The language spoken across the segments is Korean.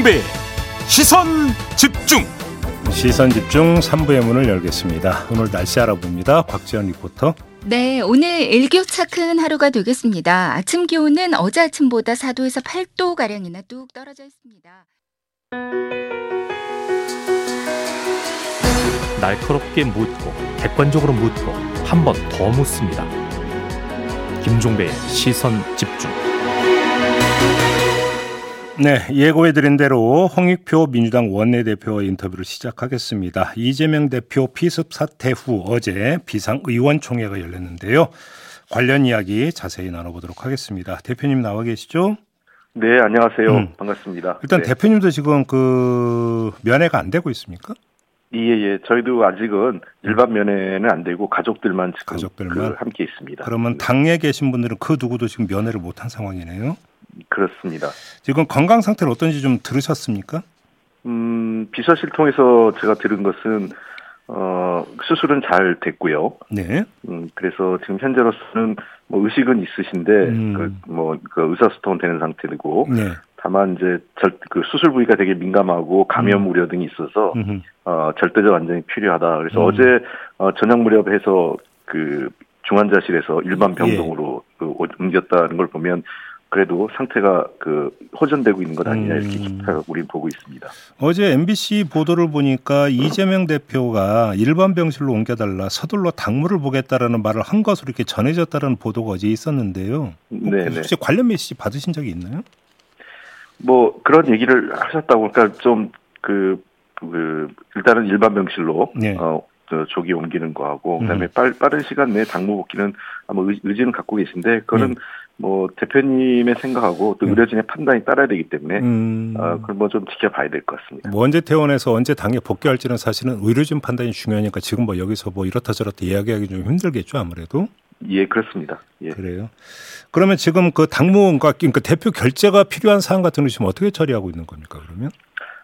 김종배 시선 집중 시선 집중 3부의 문을 열겠습니다. 오늘 날씨 알아봅니다. 곽지연 리포터. 네, 오늘 일교차 큰 하루가 되겠습니다. 아침 기온은 어제 아침보다 4도에서 8도 가량이나 뚝 떨어져 있습니다. 날카롭게 묻고 객관적으로 묻고 한 번 더 묻습니다. 김종배의 시선 집중. 네, 예고해드린 대로 홍익표 민주당 원내대표 인터뷰를 시작하겠습니다. 이재명 대표 피습 사태 후 어제 비상의원총회가 열렸는데요. 관련 이야기 자세히 나눠보도록 하겠습니다. 대표님 나와 계시죠? 네, 안녕하세요. 음. 반갑습니다. 일단 네. 대표님도 지금 그 면회가 안 되고 있습니까? 예, 예. 저희도 아직은 일반 면회는 안 되고 가족들만 지금 가족들만 그 함께 있습니다. 그러면 당에 계신 분들은 그 누구도 지금 면회를 못한 상황이네요. 그렇습니다. 지금 건강 상태는 어떤지 좀 들으셨습니까? 음, 비서실 통해서 제가 들은 것은 어, 수술은 잘 됐고요. 네. 음, 그래서 지금 현재로서는 뭐 의식은 있으신데 음. 그, 뭐, 그 의사소통은 되는 상태고 네. 다만 이제 절, 그 수술 부위가 되게 민감하고 감염 음. 우려 등이 있어서 음흠. 어, 절대적 안정이 필요하다. 그래서 음. 어제 어, 저녁 무렵해서 그 중환자실에서 일반 예. 병동으로 그 오- 옮겼다는 걸 보면 그래도 상태가 그 호전되고 있는 것 아니냐 이렇게 음. 기타 우린 보고 있습니다. 어제 MBC 보도를 보니까 이재명 대표가 일반 병실로 옮겨달라 서둘러 당무를 보겠다라는 말을 한 것으로 이렇게 전해졌다는 보도가 어제 있었는데요. 네, 네. 혹시 관련 메시지 받으신 적이 있나요? 뭐 그런 얘기를 하셨다고 그러니까 좀 그 그 일단은 일반 병실로 네. 어, 저 조기 옮기는 거하고 음. 그다음에 빨, 빠른 시간 내에 당무 복귀는 아마 의, 의지는 갖고 계신데 그거는 네. 뭐 대표님의 생각하고 또 음. 의료진의 판단이 따라야 되기 때문에 음. 어, 그걸 뭐 좀 지켜봐야 될 것 같습니다. 뭐 언제 퇴원해서 언제 당에 복귀할지는 사실은 의료진 판단이 중요하니까 지금 뭐 여기서 뭐 이렇다 저렇다 이야기하기 좀 힘들겠죠 아무래도 예, 그렇습니다. 예. 그래요. 그러면 지금 그 당무가 그러니까 대표 결재가 필요한 사안 같은 거 지금 어떻게 처리하고 있는 겁니까 그러면?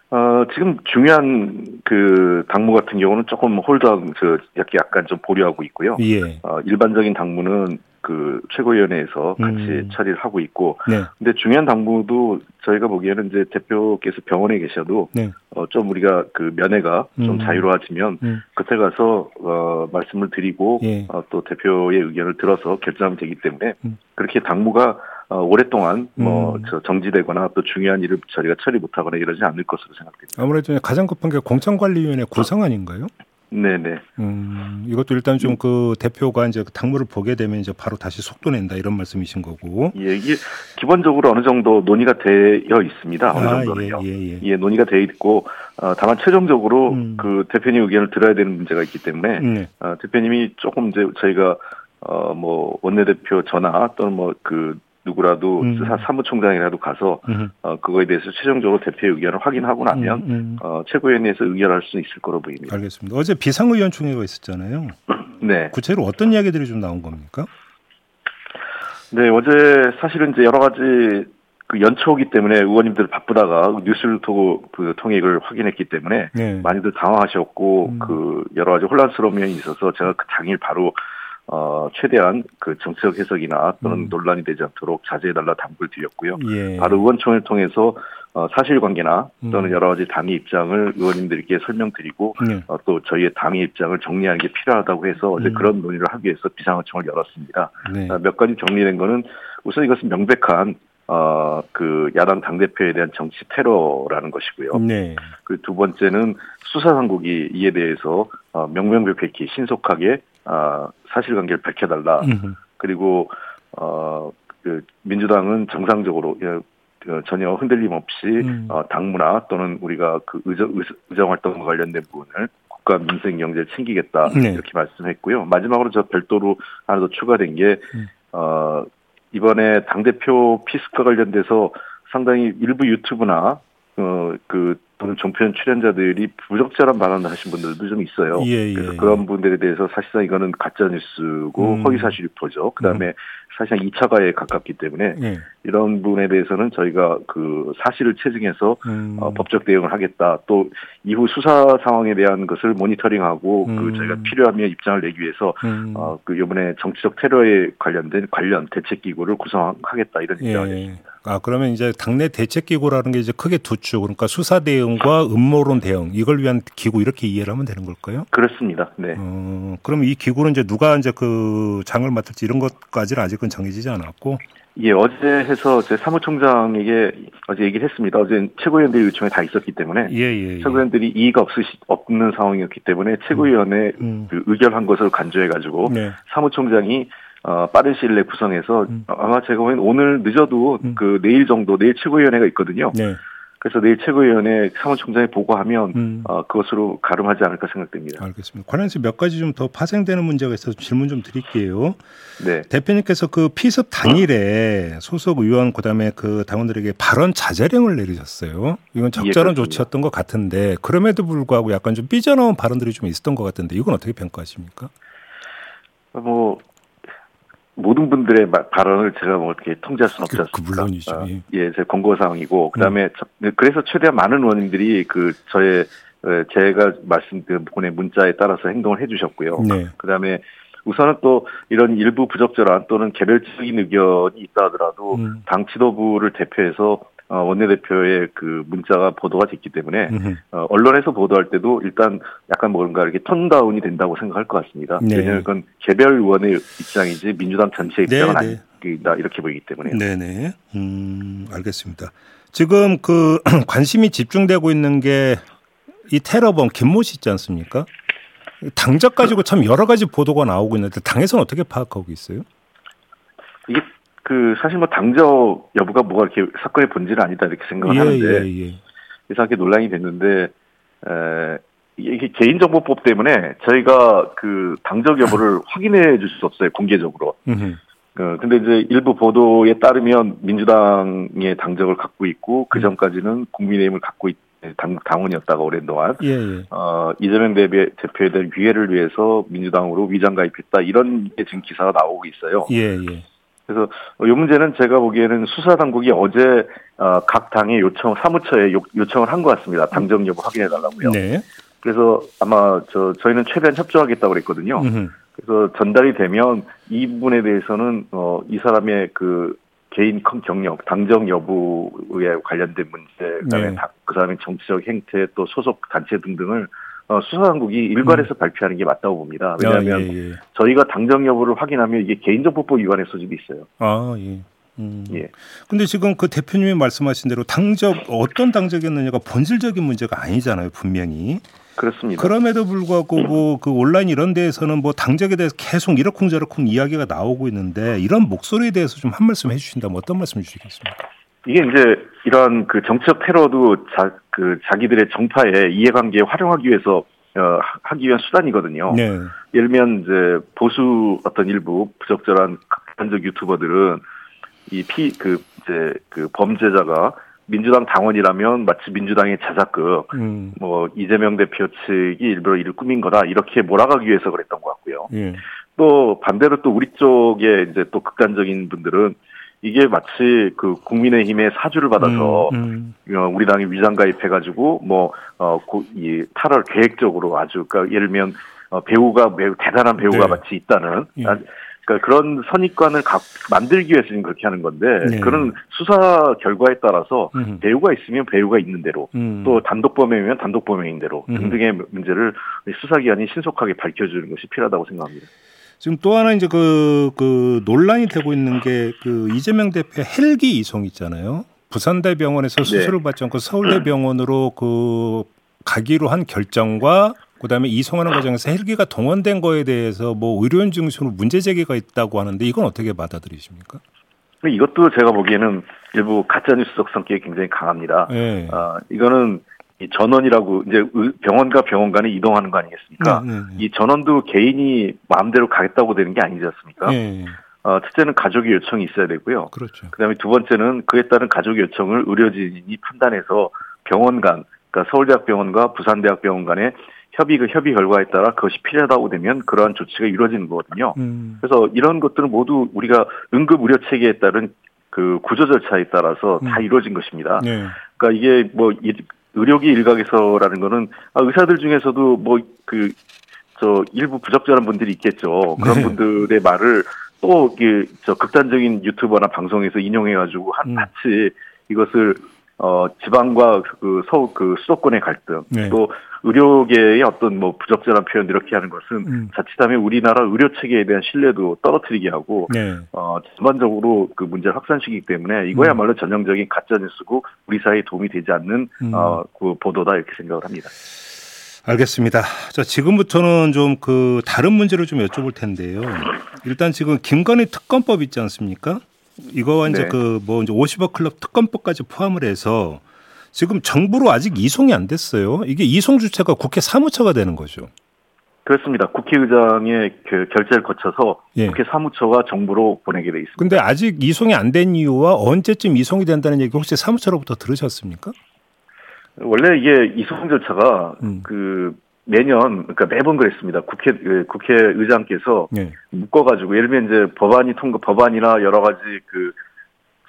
어, 지금 중요한 그 당무 같은 경우는 조금 홀더, 저, 약간 좀 보류하고 있고요. 예. 어, 일반적인 당무는 그 최고위원회에서 같이 음. 처리를 하고 있고, 네. 근데 중요한 당무도 저희가 보기에는 이제 대표께서 병원에 계셔도, 네. 어, 좀 우리가 그 면회가 음. 좀 자유로워지면, 음. 그때 가서, 어, 말씀을 드리고, 예. 어, 또 대표의 의견을 들어서 결정하면 되기 때문에, 음. 그렇게 당무가 어, 오랫동안 뭐 음. 저 정지되거나 또 중요한 일을 저희가 처리 못하거나 이러지 않을 것으로 생각됩니다. 아무래도 가장 급한 게 공천관리위원회 구성 아닌가요? 네네. 음, 이것도 일단 좀 그 대표가 이제 당무를 보게 되면 이제 바로 다시 속도 낸다 이런 말씀이신 거고. 예, 이게 기본적으로 어느 정도 논의가 되어 있습니다. 어느 아, 정도는요. 예, 예, 예. 예, 논의가 되어 있고 어, 다만 최종적으로 음. 그 대표님 의견을 들어야 되는 문제가 있기 때문에 네. 어, 대표님이 조금 이제 저희가 어, 뭐 원내대표 전화 또는 뭐 그 누구라도 음. 사- 사무총장이라도 가서 음, 어, 그거에 대해서 최종적으로 대표의 의견을 확인하고 나면 음, 음. 어, 최고위원회에서 의결할 수 있을 거로 보입니다. 알겠습니다. 어제 비상의원총회가 있었잖아요. 네. 구체로 어떤 이야기들이 좀 나온 겁니까? 네, 어제 사실은 이제 여러 가지 그 연초기 때문에 의원님들 바쁘다가 뉴스를 통고 그 통역을 확인했기 때문에 네. 많이들 당황하셨고 음. 그 여러 가지 혼란스러운 면이 있어서 제가 그 당일 바로 어 최대한 그 정치적 해석이나 또는 음. 논란이 되지 않도록 자제해달라 당부를 드렸고요. 예. 바로 의원총회를 통해서 어 사실관계나 또는 음. 여러 가지 당의 입장을 의원님들께 설명드리고 네. 어, 또 저희의 당의 입장을 정리하는 게 필요하다고 해서 어제 음. 그런 논의를 하기 위해서 비상의총을 열었습니다. 네. 아, 몇 가지 정리된 거는 우선 이것은 명백한 어, 그 야당 당대표에 대한 정치 테러라는 것이고요. 네. 그두 번째는 수사 당국이 이에 대해서 어, 명명백백히 신속하게 어, 사실관계를 밝혀달라. 음. 그리고 어, 그 민주당은 정상적으로 예, 그 전혀 흔들림 없이 음. 어, 당무나 또는 우리가 그 의정, 의- 의정 활동과 관련된 부분을 국가 민생 경제를 챙기겠다 네. 이렇게 말씀했고요. 마지막으로 저 별도로 하나 더 추가된 게 음. 어, 이번에 당 대표 피스과 관련돼서 상당히 일부 유튜브나 어, 그 또는 종편 출연자들이 부적절한 발언을 하신 분들도 좀 있어요. 예, 예, 그래서 예. 그런 분들에 대해서 사실상 이거는 가짜 뉴스고 음. 허위사실 유포죠. 그다음에 사실상 2차 가해에 가깝기 때문에 예. 이런 부분에 대해서는 저희가 그 사실을 체증해서 음. 어, 법적 대응을 하겠다. 또 이후 수사 상황에 대한 것을 모니터링하고 음. 그 저희가 필요하면 입장을 내기 위해서 음. 어, 그 이번에 정치적 테러에 관련된 관련 대책 기구를 구성하겠다 이런 입장을 예. 냈습니다. 아 그러면 이제 당내 대책 기구라는 게 이제 크게 두 축, 그러니까 수사 대응과 음모론 대응 이걸 위한 기구 이렇게 이해를 하면 되는 걸까요? 그렇습니다. 네. 어, 그럼 이 기구는 이제 누가 이제 그 장을 맡을지 이런 것까지는 아직은 정해지지 않았고. 예, 어제 해서 제 사무총장에게 어제 얘기를 했습니다. 어제 최고위원들이 요청에 다 있었기 때문에 예, 예, 예. 최고위원들이 이의가 없으시, 없는 상황이었기 때문에 최고위원회 음. 그 의결한 것을 간주해 가지고 네. 사무총장이 어, 빠른 시일 내에 구성해서 음. 아마 제가 보기엔 오늘 늦어도 음. 그 내일 정도 내일 최고위원회가 있거든요. 네. 그래서 내일 최고위원회 사무총장에 보고하면 음. 어, 그것으로 가름하지 않을까 생각됩니다. 알겠습니다. 관련해서 몇 가지 좀 더 파생되는 문제가 있어서 질문 좀 드릴게요. 네. 대표님께서 그 피습 당일에 소속 의원 그다음에 그 당원들에게 발언 자제령을 내리셨어요. 이건 적절한 그렇습니다. 조치였던 것 같은데 그럼에도 불구하고 약간 좀 삐져나온 발언들이 좀 있었던 것 같은데 이건 어떻게 평가하십니까? 뭐 모든 분들의 마- 발언을 제가 뭐 어떻게 통제할 수는 없지 그- 않습니까? 그 물론이죠. 아, 예. 예, 제 권고 사항이고 그다음에 저- 네, 그래서 최대한 많은 의원님들이 그 저의 어, 제가 말씀드린 보낸 문자에 따라서 행동을 해주셨고요. 네. 그다음에 우선은 또 이런 일부 부적절한 또는 개별적인 의견이 있다 하더라도 음. 당 지도부를 대표해서 어, 원내대표의 그 문자가 보도가 됐기 때문에. 어, 언론에서 보도할 때도 일단 약간 뭔가 이렇게 톤다운이 된다고 생각할 것 같습니다. 네. 왜냐하면 그건 개별 의원의 입장이지 민주당 전체 네, 입장은 네. 아니다 이렇게 보이기 때문에 네네. 음, 알겠습니다. 지금 그 관심이 집중되고 있는 게 이 테러범 김모 씨 있지 않습니까? 당적 가지고 참 여러 가지 보도가 나오고 있는데 당에서는 어떻게 파악하고 있어요? 이게 그 사실 뭐 당적 여부가 뭐가 이렇게 사건의 본질은 아니다 이렇게 생각을 하는데 예, 예. 이상하게 논란이 됐는데 에, 이게 개인정보법 때문에 저희가 그 당적 여부를 확인해 줄 수 없어요 공개적으로. 어, 근데 이제 일부 보도에 따르면 민주당의 당적을 갖고 있고 음. 그 전까지는 국민의힘을 갖고 있, 당, 당원이었다가 오랜 동안 예, 예. 어, 이재명 대표, 대표에 대한 위해를 위해서 민주당으로 위장 가입했다 이런 게 지금 기사가 나오고 있어요. 예, 예. 그래서 이 문제는 제가 보기에는 수사 당국이 어제 어, 각 당의 요청 사무처에 요, 요청을 한 것 같습니다. 당정 여부 확인해 달라고요. 네. 그래서 아마 저 저희는 최대한 협조하겠다고 그랬거든요. 음흠. 그래서 전달이 되면 이 부분에 대해서는 어, 이 사람의 그 개인 컴 경력, 당정 여부에 관련된 문제, 그다음에 네. 다- 그 사람의 정치적 행태, 또 소속 단체 등등을 어, 수사당국이 일괄해서 발표하는 게 맞다고 봅니다. 왜냐하면 음. 아, 예, 예. 저희가 당정 여부를 확인하면 이게 개인정보법 위반의 소지도 있어요. 아, 예. 음. 예. 근데 지금 그 대표님이 말씀하신 대로 당적 어떤 당적이었느냐가 본질적인 문제가 아니잖아요, 분명히. 그렇습니다. 그럼에도 불구하고 뭐 그 온라인 이런 데에서는 뭐 당적에 대해서 계속 이러쿵저러쿵 이야기가 나오고 있는데 이런 목소리에 대해서 좀 한 말씀 해주신다면 어떤 말씀 주시겠습니까? 이게 이제 이런 그 정치적 테러도 자, 그 자기들의 정파의 이해관계에 활용하기 위해서 어, 하- 하기 위한 수단이거든요. 네. 예를 들면 이제 보수 어떤 일부 부적절한 극단적 유튜버들은 이 피 그 이제 그 범죄자가 민주당 당원이라면 마치 민주당의 자작극 음. 뭐 이재명 대표 측이 일부러 이를 꾸민 거다 이렇게 몰아가기 위해서 그랬던 것 같고요. 예. 또 반대로 또 우리 쪽에 이제 또 극단적인 분들은 이게 마치 그 국민의힘의 사주를 받아서 음, 어, 우리 당이 위장 가입해가지고 뭐어이 탈을 계획적으로 아주 그러니까 예를 들면 어, 배우가 매우 대단한 배우가 네. 마치 있다는 예. 아, 그러니까 그런 선입관을 각 만들기 위해서 지금 그렇게 하는 건데 네. 그런 수사 결과에 따라서 음. 배우가 있으면 배우가 있는 대로 음. 또 단독 범행이면 단독 범행인 대로 음. 등등의 문제를 수사기관이 신속하게 밝혀주는 것이 필요하다고 생각합니다. 지금 또 하나 이제 그, 그 논란이 되고 있는 게 그 이재명 대표 헬기 이송 있잖아요. 부산대병원에서 네. 수술을 받지 않고 서울대병원으로 그 가기로 한 결정과 그다음에 이송하는 과정에서 헬기가 동원된 거에 대해서 뭐 의료인 중심으로 문제 제기가 있다고 하는데 이건 어떻게 받아들이십니까? 이것도 제가 보기에는 일부 가짜 뉴스 적 성격이 굉장히 강합니다. 예. 아, 이거는 이 전원이라고 이제 의- 병원과 병원 간에 이동하는 거 아니겠습니까? 네, 네, 네. 이 전원도 개인이 마음대로 가겠다고 되는 게 아니지 않습니까? 예. 어, 첫째는 가족의 요청이 있어야 되고요. 그렇죠. 그다음에 두 번째는 그에 따른 가족 요청을 의료진이 판단해서 병원 간, 그러니까 서울대학병원과 부산대학병원 간의 협의 그 협의 결과에 따라 그것이 필요하다고 되면 그러한 조치가 이루어지는 거거든요. 음. 그래서 이런 것들은 모두 우리가 응급 의료 체계에 따른 그 구조 절차에 따라서 다 음. 이루어진 것입니다. 네. 그러니까 이게 뭐 이- 의료기 일각에서라는 거는 아, 의사들 중에서도 뭐 그 저 일부 부적절한 분들이 있겠죠. 그런 네. 분들의 말을 또 이게 저 극단적인 유튜버나 방송에서 인용해가지고 한 음. 마치 이것을 어 지방과 그 서울 그 수도권의 갈등 네. 또 의료계의 어떤 뭐 부적절한 표현 이렇게 하는 것은 음. 자칫하면 우리나라 의료 체계에 대한 신뢰도 떨어뜨리게 하고 네. 어 전반적으로 그 문제를 확산시키기 때문에 이거야말로 전형적인 가짜 뉴스고 우리 사회에 도움이 되지 않는 음. 어그 보도다 이렇게 생각을 합니다. 알겠습니다. 자, 지금부터는 좀 그 다른 문제를 좀 여쭤볼 텐데요. 일단 지금 김건희 특검법 있지 않습니까? 이거와 이제 네. 그뭐 이제 50억 클럽 특검법까지 포함을 해서 지금 정부로 아직 이송이 안 됐어요. 이게 이송 주체가 국회 사무처가 되는 거죠. 그렇습니다. 국회의장의 그 결재를 거쳐서 예. 국회 사무처가 정부로 보내게 돼 있습니다. 근데 아직 이송이 안 된 이유와 언제쯤 이송이 된다는 얘기 혹시 사무처로부터 들으셨습니까? 원래 이게 이송 절차가 음. 그 매년 그러니까 매번 그랬습니다. 국회 그 국회의장께서 네. 묶어가지고 예를 들면 이제 법안이 통과 법안이나 여러 가지 그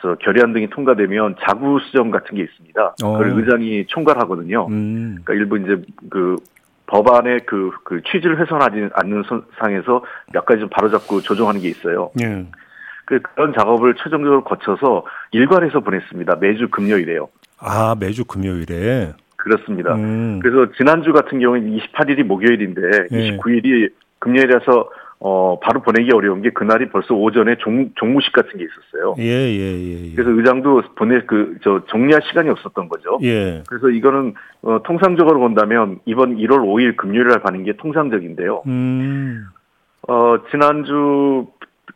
저 결의안 등이 통과되면 자구 수정 같은 게 있습니다. 어. 그걸 의장이 총괄하거든요. 음. 그러니까 일부 이제 그 법안의 그, 그 취지를 훼손하지 않는 선- 상에서 몇 가지 좀 바로잡고 조정하는 게 있어요. 예. 그 그런 작업을 최종적으로 거쳐서 일괄해서 보냈습니다. 매주 금요일에요. 아, 매주 금요일에. 그렇습니다. 음. 그래서 지난주 같은 경우는 28일이 목요일인데 예. 29일이 금요일이라서 어 바로 보내기 어려운 게 그날이 벌써 오전에 종, 종무식 같은 게 있었어요. 예, 예, 예. 예. 그래서 의장도 보내 그 저 정리할 시간이 없었던 거죠. 예. 그래서 이거는 어, 통상적으로 본다면 이번 1월 5일 금요일 날 가는 게 통상적인데요. 음. 어 지난주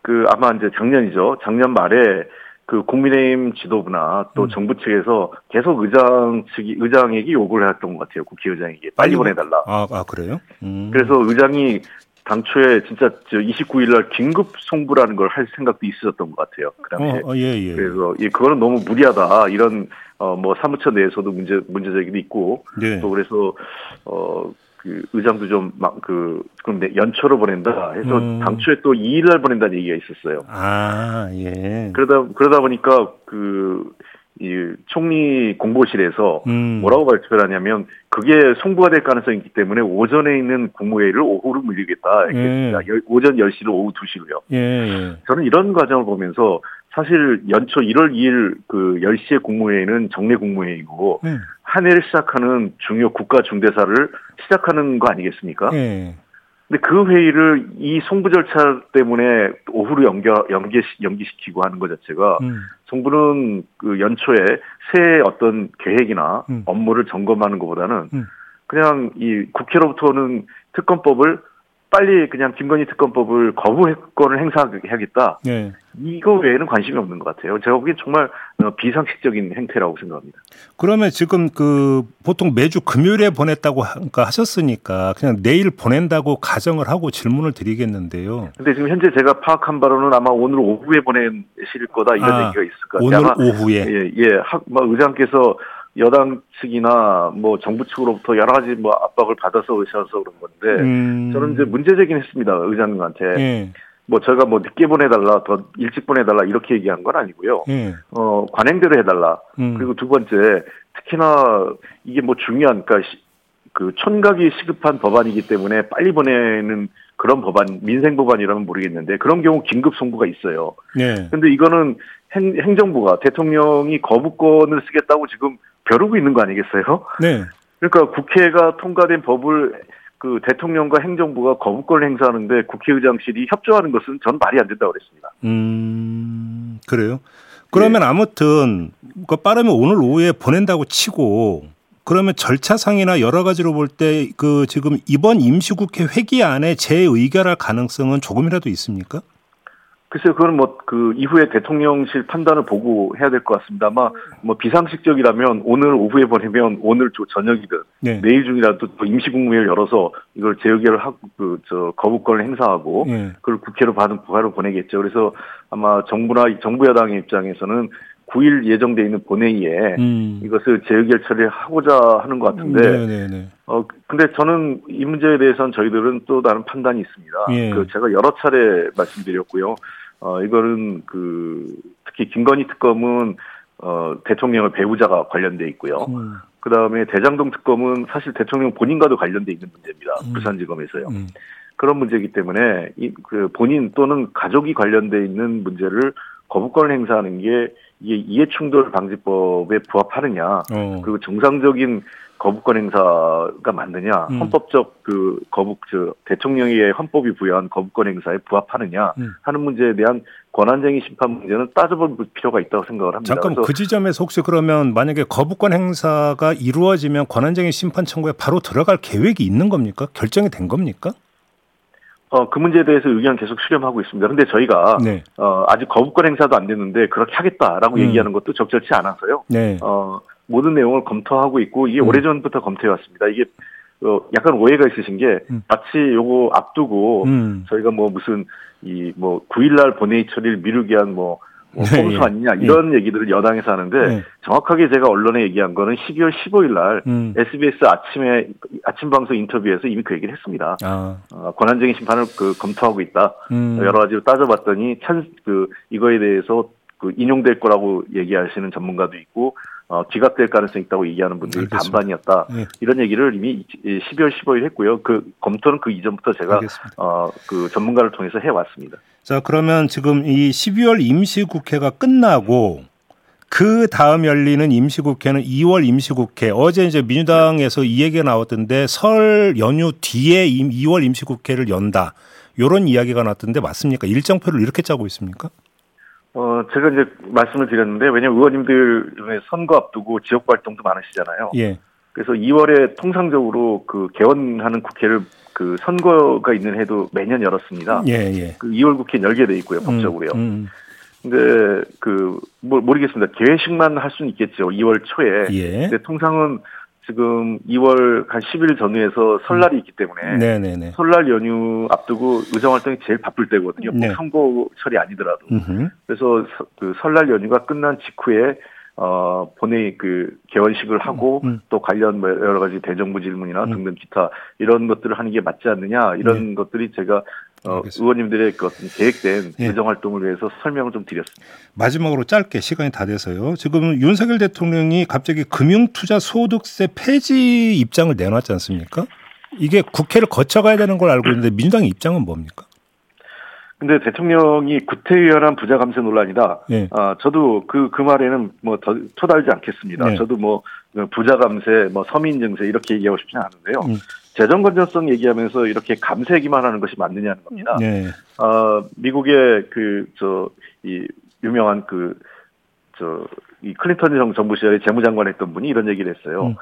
그 아마 이제 작년이죠. 작년 말에 그 국민의힘 지도부나 또 음. 정부 측에서 계속 의장 측이 의장에게 요구를 했던 것 같아요. 국회의장에게 빨리 보내달라. 아, 아 그래요? 음. 그래서 의장이 당초에 진짜 저 29일 날 긴급 송부라는 걸 할 생각도 있었던 것 같아요. 그 당시에. 어, 어, 예, 예. 그래서 이 그거는 너무 무리하다. 이런 어 뭐 사무처 내에서도 문제 문제 제기도 있고 네. 또 그래서 어 그 의장도 좀막그 그럼 내 연초로 보낸다 해서 음. 당초에 또 2일 날 보낸다는 얘기가 있었어요. 아, 예. 그러다 그러다 보니까 그 이 총리 공보실에서 음. 뭐라고 발표를 하냐면 그게 송부가 될 가능성이 있기 때문에 오전에 있는 국무회의를 오후로 밀리겠다. 이렇게 예. 오전 10시로 오후 2시로요. 예, 예. 저는 이런 과정을 보면서 사실 연초 1월 2일 그 10시에 국무회의는 정례 국무회의고 예. 한 해를 시작하는 중요 국가 중대사를 시작하는 거 아니겠습니까? 예. 근데 그 회의를 이 송부 절차 때문에 오후로 연겨, 연기, 연기시키고 하는 것 자체가 음. 정부는 그 연초에 새 어떤 계획이나 음. 업무를 점검하는 것보다는 음. 그냥 이 국회로부터는 특검법을 빨리 그냥 김건희 특검법을 거부권을 행사하겠다. 예. 이거 외에는 관심이 없는 것 같아요. 제가 보기엔 정말 어, 비상식적인 행태라고 생각합니다. 그러면 지금 그 보통 매주 금요일에 보냈다고 하- 그러니까 하셨으니까 그냥 내일 보낸다고 가정을 하고 질문을 드리겠는데요. 근데 지금 현재 제가 파악한 바로는 아마 오늘 오후에 보내실 거다 이런 아, 얘기가 있을 것 오늘 같아요. 아마 오후에. 예, 예. 학, 뭐 의장께서 여당 측이나 뭐 정부 측으로부터 여러 가지 뭐 압박을 받아서 오셔서 그런 건데 음. 저는 이제 문제 제기는 했습니다. 의장님한테. 예. 뭐 저희가 뭐 늦게 보내달라, 더 일찍 보내달라 이렇게 얘기한 건 아니고요. 예. 어, 관행대로 해달라. 음. 그리고 두 번째, 특히나 이게 뭐 중요한, 그러니까 시- 그 촌각이 시급한 법안이기 때문에 빨리 보내는 그런 법안, 민생 법안이라면 모르겠는데 그런 경우 긴급 송부가 있어요. 예. 근데 이거는 행, 행정부가 대통령이 거부권을 쓰겠다고 지금 벼르고 있는 거 아니겠어요? 네. 그러니까 국회가 통과된 법을 그 대통령과 행정부가 거부권을 행사하는데 국회의장실이 협조하는 것은 전 말이 안 된다고 그랬습니다. 음. 그래요. 그러면 아무튼 그 빠르면 오늘 오후에 보낸다고 치고 그러면 절차상이나 여러 가지로 볼 때 그 지금 이번 임시국회 회기 안에 재의결할 가능성은 조금이라도 있습니까? 글쎄요, 그건 뭐, 그, 이후에 대통령실 판단을 보고 해야 될 것 같습니다. 아마, 뭐, 비상식적이라면 오늘 오후에 보내면 오늘 저 저녁이든, 네. 내일 중이라도 또 임시국무회를 열어서 이걸 재의결을 하고, 그, 저, 거부권을 행사하고, 예. 그걸 국회로 받은 부활로 보내겠죠. 그래서 아마 정부나 정부 여당의 입장에서는 9일 예정돼 있는 본회의에 음. 이것을 재의결 처리하고자 하는 것 같은데, 네, 네, 네. 어, 근데 저는 이 문제에 대해서는 저희들은 또 다른 판단이 있습니다. 예. 그 제가 여러 차례 말씀드렸고요. 어, 이거는 그, 특히 김건희 특검은, 어, 대통령의 배우자가 관련돼 있고요. 음. 그 다음에 대장동 특검은 사실 대통령 본인과도 관련돼 있는 문제입니다. 음. 부산지검에서요. 음. 그런 문제이기 때문에 이 그 본인 또는 가족이 관련돼 있는 문제를 거부권을 행사하는 게 이게 이해충돌 방지법에 부합하느냐 어. 그리고 정상적인 거부권 행사가 맞느냐 음. 헌법적 그 거부 저 대통령의 헌법이 부여한 거부권 행사에 부합하느냐 음. 하는 문제에 대한 권한쟁의 심판 문제는 따져볼 필요가 있다고 생각을 합니다. 잠깐 그 지점에서 혹시 그러면 만약에 거부권 행사가 이루어지면 권한쟁의 심판 청구에 바로 들어갈 계획이 있는 겁니까? 결정이 된 겁니까? 어, 그 문제에 대해서 의견 계속 수렴하고 있습니다. 근데 저희가 네. 어, 아직 거부권 행사도 안 됐는데 그렇게 하겠다라고 음. 얘기하는 것도 적절치 않아서요. 네. 어, 모든 내용을 검토하고 있고 이게 음. 오래전부터 검토해 왔습니다. 이게 어, 약간 오해가 있으신 게 음. 마치 요거 앞두고 음. 저희가 뭐 무슨 이 뭐 9일날 본회의 처리를 미루기 위한 뭐, 뭐 네, 꼼수 예. 아니냐 이런 얘기들을 여당에서 하는데 네. 정확하게 제가 언론에 얘기한 거는 12월 15일 날 음. SBS 아침에 아침 방송 인터뷰에서 이미 그 얘기를 했습니다. 아. 어, 권한쟁의 심판을 그 검토하고 있다. 음. 여러 가지로 따져봤더니 찬 그 이거에 대해서 그 인용될 거라고 얘기하시는 전문가도 있고 어, 기각될 가능성이 있다고 얘기하는 분들이 알겠습니다. 반반이었다. 네. 이런 얘기를 이미 12월 15일 했고요. 그 검토는 그 이전부터 제가 알겠습니다. 어, 그 전문가를 통해서 해왔습니다. 자, 그러면 지금 이 12월 임시국회가 끝나고 그 다음 열리는 임시국회는 2월 임시국회. 어제 이제 민주당에서 이 얘기가 나왔던데 설 연휴 뒤에 임- 2월 임시국회를 연다. 요런 이야기가 나왔던데 맞습니까? 일정표를 이렇게 짜고 있습니까? 어, 제가 이제 말씀을 드렸는데 왜냐면 의원님들 선거 앞두고 지역 활동도 많으시잖아요. 예. 그래서 2월에 통상적으로 그 개원하는 국회를 그 선거가 있는 해도 매년 열었습니다. 예, 예. 그 2월 국회는 열게 돼 있고요, 법적으로요. 음, 음. 근데 그 뭐, 모르겠습니다. 개회식만 할 수는 있겠죠. 2월 초에. 예. 근데 통상은 지금 2월 한 10일 전후에서 설날이 있기 때문에 네, 네, 네. 설날 연휴 앞두고 의정 활동이 제일 바쁠 때거든요. 꼭 네. 선거철이 아니더라도. 음흠. 그래서 서- 그 설날 연휴가 끝난 직후에 어 본회의 그 개원식을 하고 음. 또 관련 뭐 여러 가지 대정부 질문이나 음. 등등 기타 이런 것들을 하는 게 맞지 않느냐 이런 것들이 제가 어. 의원님들의 그 어떤 계획된 예. 의정 활동을 위해서 설명을 좀 드렸습니다. 마지막으로 짧게 시간이 다 돼서요. 지금 윤석열 대통령이 갑자기 금융투자 소득세 폐지 입장을 내놨지 않습니까? 이게 국회를 거쳐가야 되는 걸 알고 있는데 민주당의 입장은 뭡니까? 근데 대통령이 구태의연한 부자 감세 논란이다. 예. 아, 저도 그, 그 말에는 뭐 더 토달지 않겠습니다. 네. 저도 뭐 부자 감세, 뭐 서민 증세 이렇게 얘기하고 싶지는 않은데요. 음. 재정 건전성 얘기하면서 이렇게 감세기만 하는 것이 맞느냐는 겁니다. 네. 어, 미국의 그, 저, 이, 유명한 그, 저, 이 클린턴 정- 정부 시절에 재무장관 했던 분이 이런 얘기를 했어요. 음.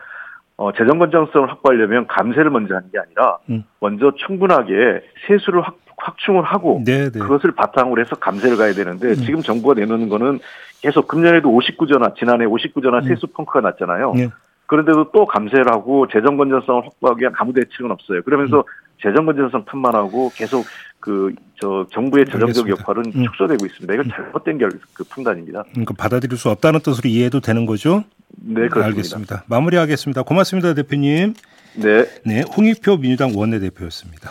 어, 재정 건전성을 확보하려면 감세를 먼저 하는 게 아니라, 음. 먼저 충분하게 세수를 확, 확충을 하고, 네, 네. 그것을 바탕으로 해서 감세를 가야 되는데, 음. 지금 정부가 내놓는 거는 계속 금년에도 59조나, 지난해 59조나 음. 세수 펑크가 났잖아요. 네. 그런데도 또 감세를 하고 재정 건전성을 확보하기 위한 아무 대책은 없어요. 그러면서 음. 재정 건전성 탓만 하고 계속 그 저 정부의 재정적 알겠습니다. 역할은 음. 축소되고 있습니다. 이건 잘못된 결, 그 판단입니다. 그러니까 받아들일 수 없다는 뜻으로 이해해도 되는 거죠? 네, 그렇습니다. 알겠습니다. 마무리하겠습니다. 고맙습니다, 대표님. 네. 네, 홍익표 민주당 원내대표였습니다.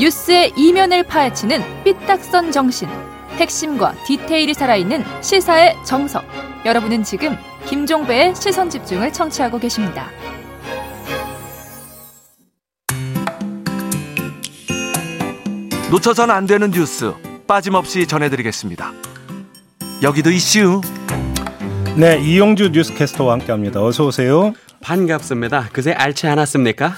뉴스의 이면을 파헤치는 삐딱선 정신. 핵심과 디테일이 살아있는 시사의 정석. 여러분은 지금 김종배의 시선 집중을 청취하고 계십니다. 놓쳐선 안 되는 뉴스 빠짐없이 전해드리겠습니다. 여기도 이슈. 네, 이용주 뉴스캐스터와 함께합니다. 어서 오세요. 반갑습니다. 그새 앓지 않았습니까?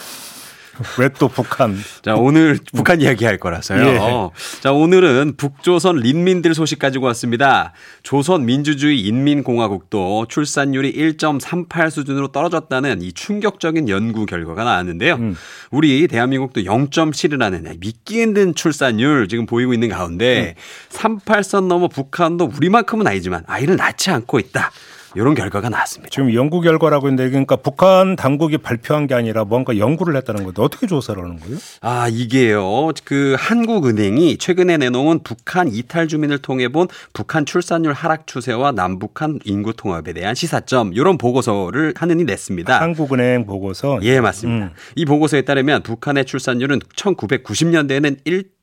왜 또 북한? 자, 오늘 북한 이야기 할 거라서요. 예. 어. 자, 오늘은 북조선 린민들 소식 가지고 왔습니다. 조선 민주주의 인민공화국도 출산율이 1.38 수준으로 떨어졌다는 이 충격적인 연구 결과가 나왔는데요. 음. 우리 대한민국도 0.7이라는 믿기 힘든 출산율 지금 보이고 있는 가운데 38선 넘어 북한도 우리만큼은 아니지만 아이를 낳지 않고 있다. 이런 결과가 나왔습니다. 지금 연구 결과라고 했는데 그러니까 북한 당국이 발표한 게 아니라 뭔가 연구를 했다는 건데 어떻게 조사를 하는 거예요? 아, 이게요. 그 한국은행이 최근에 내놓은 북한 이탈 주민을 통해 본 북한 출산율 하락 추세와 남북한 인구 통합에 대한 시사점 이런 보고서를 하느니 냈습니다. 한국은행 보고서. 예, 맞습니다. 음. 이 보고서에 따르면 북한의 출산율은 1990년대에는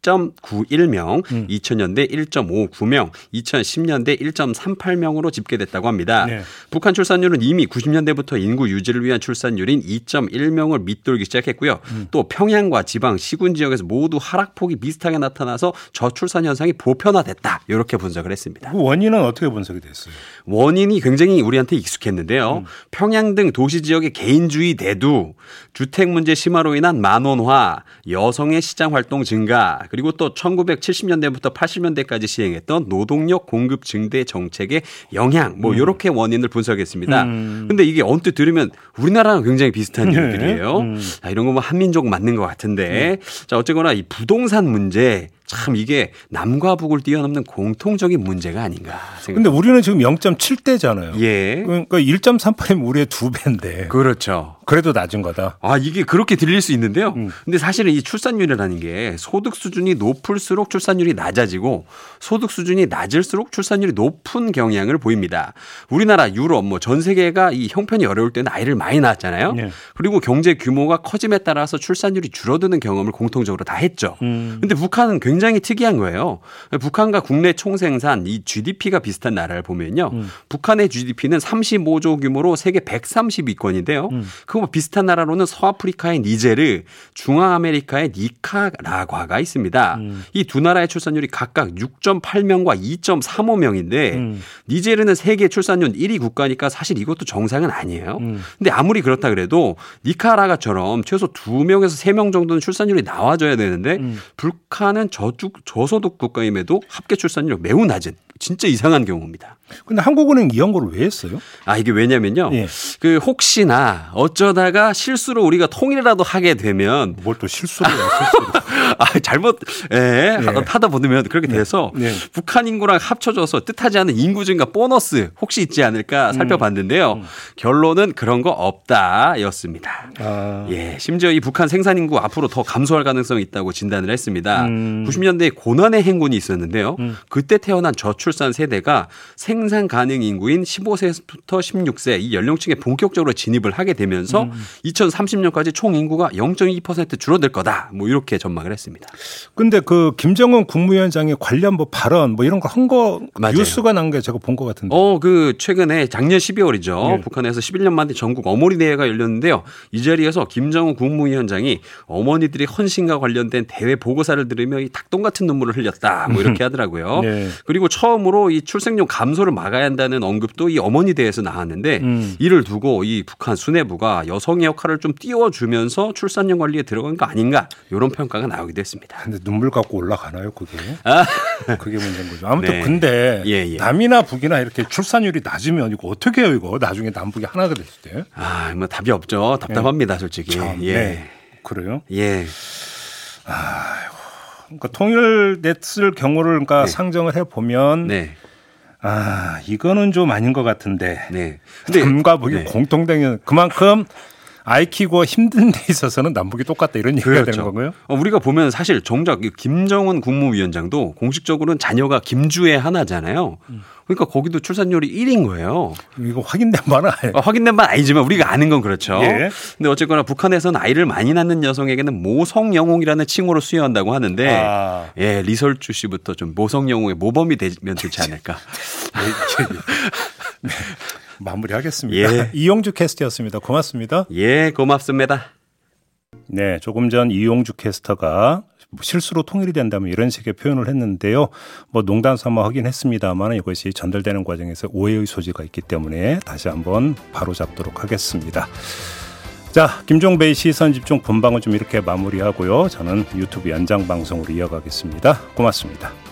1.91명, 음. 2000년대 1.59명, 2010년대 1.38명으로 집계됐다고 합니다. 네. 북한 출산율은 이미 90년대부터 인구 유지를 위한 출산율인 2.1명을 밑돌기 시작했고요. 음. 또 평양과 지방 시군 지역에서 모두 하락폭이 비슷하게 나타나서 저출산 현상이 보편화됐다. 이렇게 분석을 했습니다. 그 원인은 어떻게 분석이 됐어요? 원인이 굉장히 우리한테 익숙했는데요. 음. 평양 등 도시 지역의 개인주의 대두, 주택 문제 심화로 인한 만원화, 여성의 시장 활동 증가, 그리고 또 1970년대부터 80년대까지 시행했던 노동력 공급 증대 정책의 영향, 뭐 이렇게 원인을 분석했습니다. 음. 근데 이게 언뜻 들으면 우리나라랑 굉장히 비슷한 네. 일들이에요. 음. 자, 이런 거면 한민족 맞는 것 같은데. 자, 어쨌거나 이 부동산 문제 참 이게 남과 북을 뛰어넘는 공통적인 문제가 아닌가 생각합니다. 근데 우리는 지금 0.7대잖아요. 예. 그러니까 1.38이면 우리의 두 배인데 그렇죠. 그래도 낮은 거다. 아, 이게 그렇게 들릴 수 있는데요. 음. 근데 사실은 이 출산율이라는 게 소득 수준이 높을수록 출산율이 낮아지고 소득 수준이 낮을수록 출산율이 높은 경향을 보입니다. 우리나라, 유럽, 뭐 전 세계가 이 형편이 어려울 때는 아이를 많이 낳았잖아요. 네. 그리고 경제 규모가 커짐에 따라서 출산율이 줄어드는 경험을 공통적으로 다 했죠. 음. 근데 북한은 굉장히 특이한 거예요. 북한과 국내 총생산 이 GDP가 비슷한 나라를 보면요. 음. 북한의 GDP는 35조 규모로 세계 130위권인데요. 음. 그거 비슷한 나라로는 서아프리카의 니제르, 중앙아메리카의 니카라과가 있습니다. 음. 이두 나라의 출산율이 각각 6.8명과 2.35명인데 음. 니제르는 세계 출산율 1위 국가니까 사실 이것도 정상은 아니에요. 음. 근데 아무리 그렇다 그래도 니카라가처럼 최소 2명에서 3명 정도는 출산율이 나와줘야 되는데 음. 북한은 저축 저소득 국가임에도 합계 출산율이 매우 낮은 진짜 이상한 경우입니다. 근데 한국은행 이 연구를 왜 했어요? 아 이게 왜냐면요. 예. 그 혹시나 어쩌다가 실수로 우리가 통일이라도 하게 되면 뭘 또 실수를. 아 잘못 예, 예. 하다 보면 그렇게 돼서 네. 북한 인구랑 합쳐져서 뜻하지 않은 인구 증가 보너스 혹시 있지 않을까 살펴봤는데요. 음. 결론은 그런 거 없다였습니다. 아. 예, 심지어 이 북한 생산 인구 앞으로 더 감소할 가능성이 있다고 진단을 했습니다. 음. 90년대에 고난의 행군이 있었는데요. 음. 그때 태어난 저출산 세대가 생산 가능 인구인 15세부터 16세 이 연령층에 본격적으로 진입을 하게 되면서 음. 2030년까지 총 인구가 0.2% 줄어들 거다. 뭐 이렇게 전망을 했습니다. 근데 그 김정은 국무위원장이 관련 뭐 발언 뭐 이런 거 한 거. 뉴스가 난 게 제가 본 것 같은데. 어, 그 최근에 작년 12월이죠. 예. 북한에서 11년 만에 전국 어머니 대회가 열렸는데요. 이 자리에서 김정은 국무위원장이 어머니들이 헌신과 관련된 대회 보고사를 들으며 이 닭똥 같은 눈물을 흘렸다. 뭐 이렇게 하더라고요. 네. 그리고 처음으로 이 출생률 감소를 막아야 한다는 언급도 이 어머니 대회에서 나왔는데 음. 이를 두고 이 북한 수뇌부가 여성의 역할을 좀 띄워주면서 출산율 관리에 들어간 거 아닌가 이런 평가가 나오기도 했습니다. 근데 눈물 갖고 올라가나요, 그게? 아. 그게 문제인 거죠. 아무튼 네. 근데 예, 예. 남이나 북이나 이렇게 출산율이 낮으면 이거 어떻게 해요, 이거? 나중에 남북이 하나가 됐을 때. 아, 뭐 답이 없죠. 답답합니다, 솔직히. 참, 예. 네. 그래요? 예. 그러니까 통일됐을 경우를 그러니까 네. 상정을 해 보면 네. 아, 이거는 좀 아닌 것 같은데. 네. 남과 북이 네. 공통된 그만큼 아이 키고 힘든 데 있어서는 남북이 똑같다 이런 얘기가 되는 거고요. 어, 우리가 보면 사실 정작 이 김정은 국무위원장도 공식적으로는 자녀가 김주의 하나잖아요. 그러니까 거기도 출산율이 1인 거예요. 이거 확인된 바는 아니에요. 어, 확인된 바는 아니지만 우리가 아는 건 그렇죠. 예. 근데 어쨌거나 북한에서는 아이를 많이 낳는 여성에게는 모성 영웅이라는 칭호를 수여한다고 하는데 아. 예, 리설주 씨부터 좀 모성 영웅의 모범이 되면 좋지 않을까. 마무리하겠습니다. 예. 이용주 캐스트였습니다. 고맙습니다. 예, 고맙습니다. 네, 조금 전 이용주 캐스터가 실수로 통일이 된다면 이런 식의 표현을 했는데요. 뭐 농담 삼아 하긴 했습니다만 이것이 전달되는 과정에서 오해의 소지가 있기 때문에 다시 한번 바로 잡도록 하겠습니다. 자, 김종배의 시선 집중 본방은 좀 이렇게 마무리하고요. 저는 유튜브 연장 방송으로 이어가겠습니다. 고맙습니다.